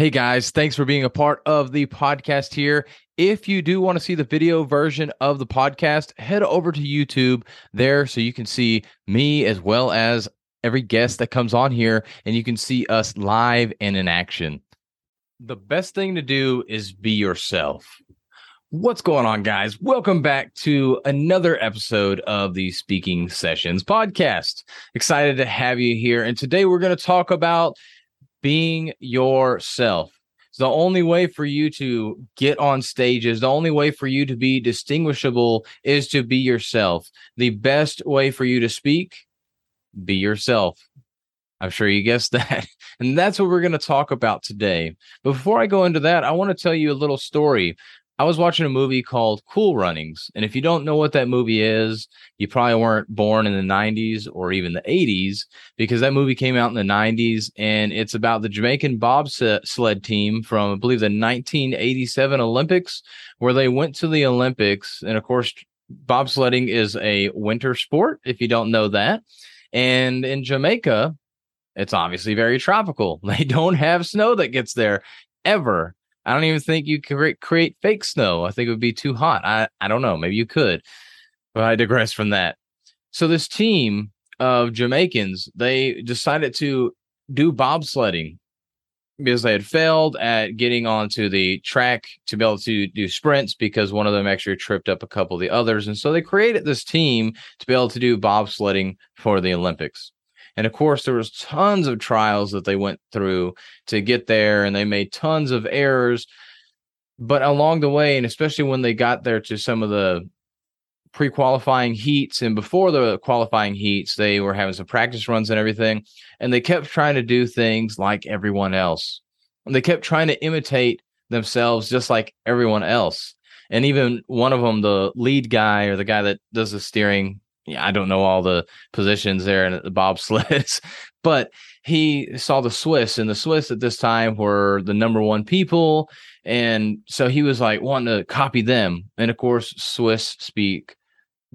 Hey guys, thanks for being a part of the podcast here. If you do want to see the video version of the podcast, head over to YouTube there so you can see me as well as every guest that comes on here and you can see us live and in action. The best thing to do is be yourself. What's going on, guys? Welcome back to another episode of the Speaking Sessions podcast. Excited to have you here. And today we're going to talk about being yourself. It's the only way for you to get on stages, the only way for you to be distinguishable is to be yourself. The best way for you to speak, be yourself. I'm sure you guessed that. And that's what we're going to talk about today. But before I go into that, I want to tell you a little story I was watching a movie called Cool Runnings. And if you don't know what that movie is, you probably weren't born in the 90s or even the 80s because that movie came out in the 90s and it's about the Jamaican bobsled team from, I believe, the 1987 Olympics, where they went to the Olympics. And of course, bobsledding is a winter sport, if you don't know that. And in Jamaica, it's obviously very tropical. They don't have snow that gets there ever. I don't even think you could create fake snow. I think it would be too hot. I, I don't know. Maybe you could, but I digress from that. So this team of Jamaicans, they decided to do bobsledding because they had failed at getting onto the track to be able to do sprints because one of them actually tripped up a couple of the others. And so they created this team to be able to do bobsledding for the Olympics. And of course, there was tons of trials that they went through to get there, and they made tons of errors. But along the way, and especially when they got there to some of the pre-qualifying heats and before the qualifying heats, they were having some practice runs and everything, and they kept trying to do things like everyone else. And they kept trying to imitate themselves just like everyone else. And even one of them, the lead guy or the guy that does the steering, I don't know all the positions there in the bobsleds, but he saw the Swiss, and the Swiss at this time were the number one people. And so he was like wanting to copy them. And of course, Swiss speak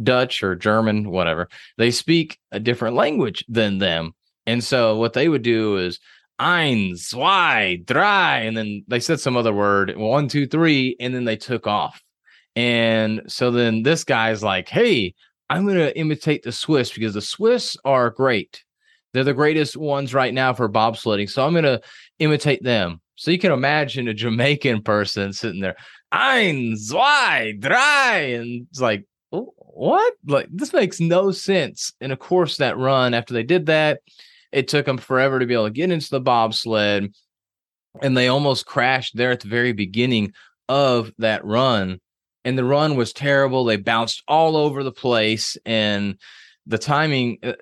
Dutch or German, whatever. They speak a different language than them. And so what they would do is ein, zwei, drei, and then they said some other word, one, two, three, and then they took off. And so then this guy's like, hey, I'm going to imitate the Swiss because the Swiss are great. They're the greatest ones right now for bobsledding. So I'm going to imitate them. So you can imagine a Jamaican person sitting there, ein, zwei, drei. And it's like, what? Like, this makes no sense. And of course, that run, after they did that, it took them forever to be able to get into the bobsled. And they almost crashed there at the very beginning of that run and the run was terrible. They bounced all over the place, and the timing uh,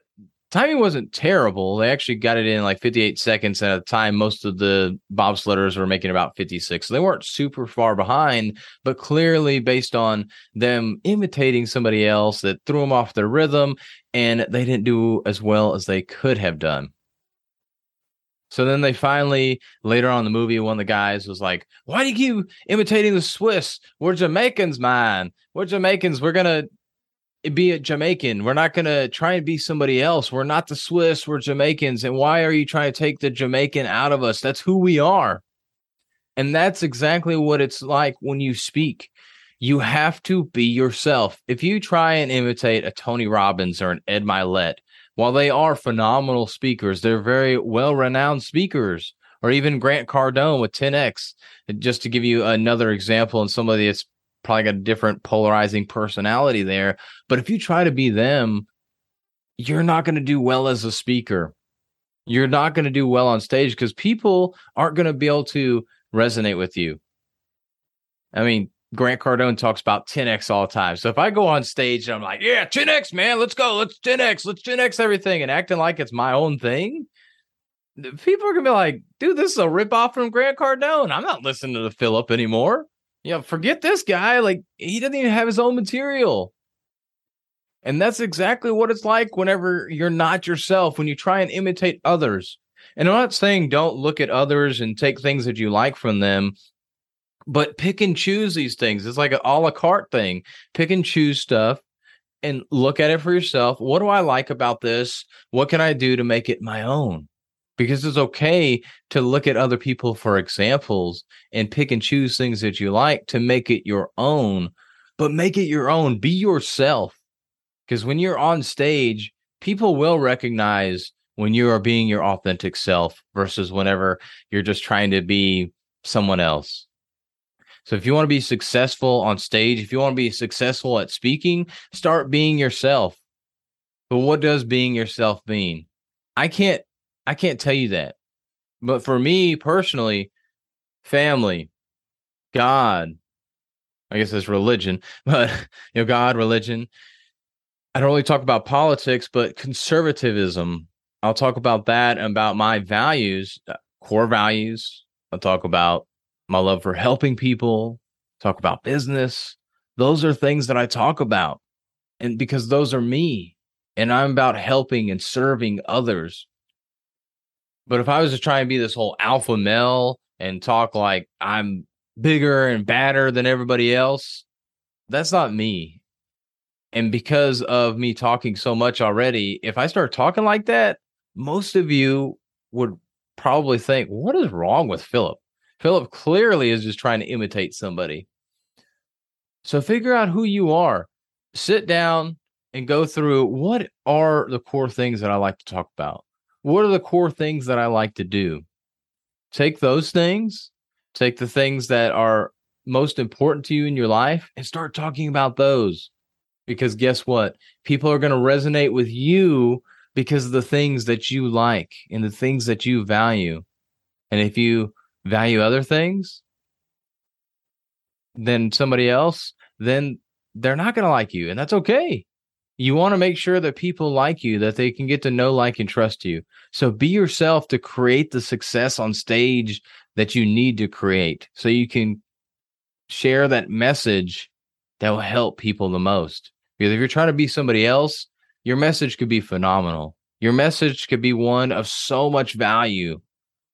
timing wasn't terrible. They actually got it in like 58 seconds at a time. Most of the bobsledders were making about 56. So they weren't super far behind, but clearly based on them imitating somebody else that threw them off their rhythm, and they didn't do as well as they could have done. So then they finally, later on the movie, one of the guys was like, Why do you keep imitating the Swiss? We're Jamaicans, man. We're Jamaicans. We're going to be a Jamaican. We're not going to try and be somebody else. We're not the Swiss. We're Jamaicans. And why are you trying to take the Jamaican out of us? That's who we are. And that's exactly what it's like when you speak. You have to be yourself. If you try and imitate a Tony Robbins or an Ed Mylett, while they are phenomenal speakers, they're very well renowned speakers, or even Grant Cardone with 10X. Just to give you another example, and somebody that's probably got a different polarizing personality there. But if you try to be them, you're not going to do well as a speaker. You're not going to do well on stage because people aren't going to be able to resonate with you. I mean, Grant Cardone talks about 10x all the time. So if I go on stage and I'm like, yeah, 10x, man, let's go, let's 10x, let's 10x everything, and acting like it's my own thing, people are gonna be like, dude, this is a ripoff from Grant Cardone. I'm not listening to the Philip anymore. You know, forget this guy. Like he doesn't even have his own material. And that's exactly what it's like whenever you're not yourself, when you try and imitate others. And I'm not saying don't look at others and take things that you like from them but pick and choose these things. It's like an a la carte thing. Pick and choose stuff and look at it for yourself. What do I like about this? What can I do to make it my own? because it's okay to look at other people for examples and pick and choose things that you like to make it your own, but make it your own. Be yourself. Because when you're on stage, people will recognize when you are being your authentic self versus whenever you're just trying to be someone else. So if you want to be successful on stage, if you want to be successful at speaking, start being yourself. But what does being yourself mean? I can't I can't tell you that. But for me personally, family, God, I guess it's religion, but you know, God, religion. I don't really talk about politics, but conservatism. I'll talk about that about my values, uh, core values. I'll talk about my love for helping people, talk about business. Those are things that I talk about. And because those are me, and I'm about helping and serving others. But if I was to try and be this whole alpha male and talk like I'm bigger and badder than everybody else, that's not me. And because of me talking so much already, if I start talking like that, most of you would probably think, what is wrong with Philip? Philip clearly is just trying to imitate somebody. So figure out who you are. Sit down and go through what are the core things that I like to talk about? What are the core things that I like to do? Take those things, take the things that are most important to you in your life and start talking about those. Because guess what? People are going to resonate with you because of the things that you like and the things that you value. And if you value other things than somebody else, then they're not going to like you. And that's okay. You want to make sure that people like you, that they can get to know, like, and trust you. So be yourself to create the success on stage that you need to create so you can share that message that will help people the most. Because if you're trying to be somebody else, your message could be phenomenal. Your message could be one of so much value,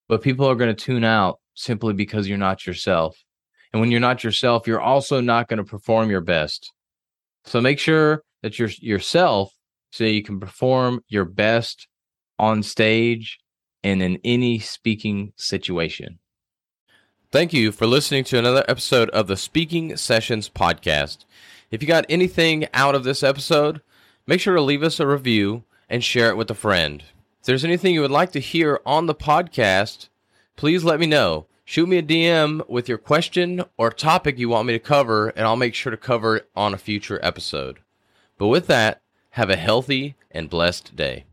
but people are going to tune out simply because you're not yourself. And when you're not yourself, you're also not going to perform your best. So make sure that you're yourself so you can perform your best on stage and in any speaking situation. Thank you for listening to another episode of the Speaking Sessions podcast. If you got anything out of this episode, make sure to leave us a review and share it with a friend. If there's anything you would like to hear on the podcast, please let me know. Shoot me a DM with your question or topic you want me to cover, and I'll make sure to cover it on a future episode. But with that, have a healthy and blessed day.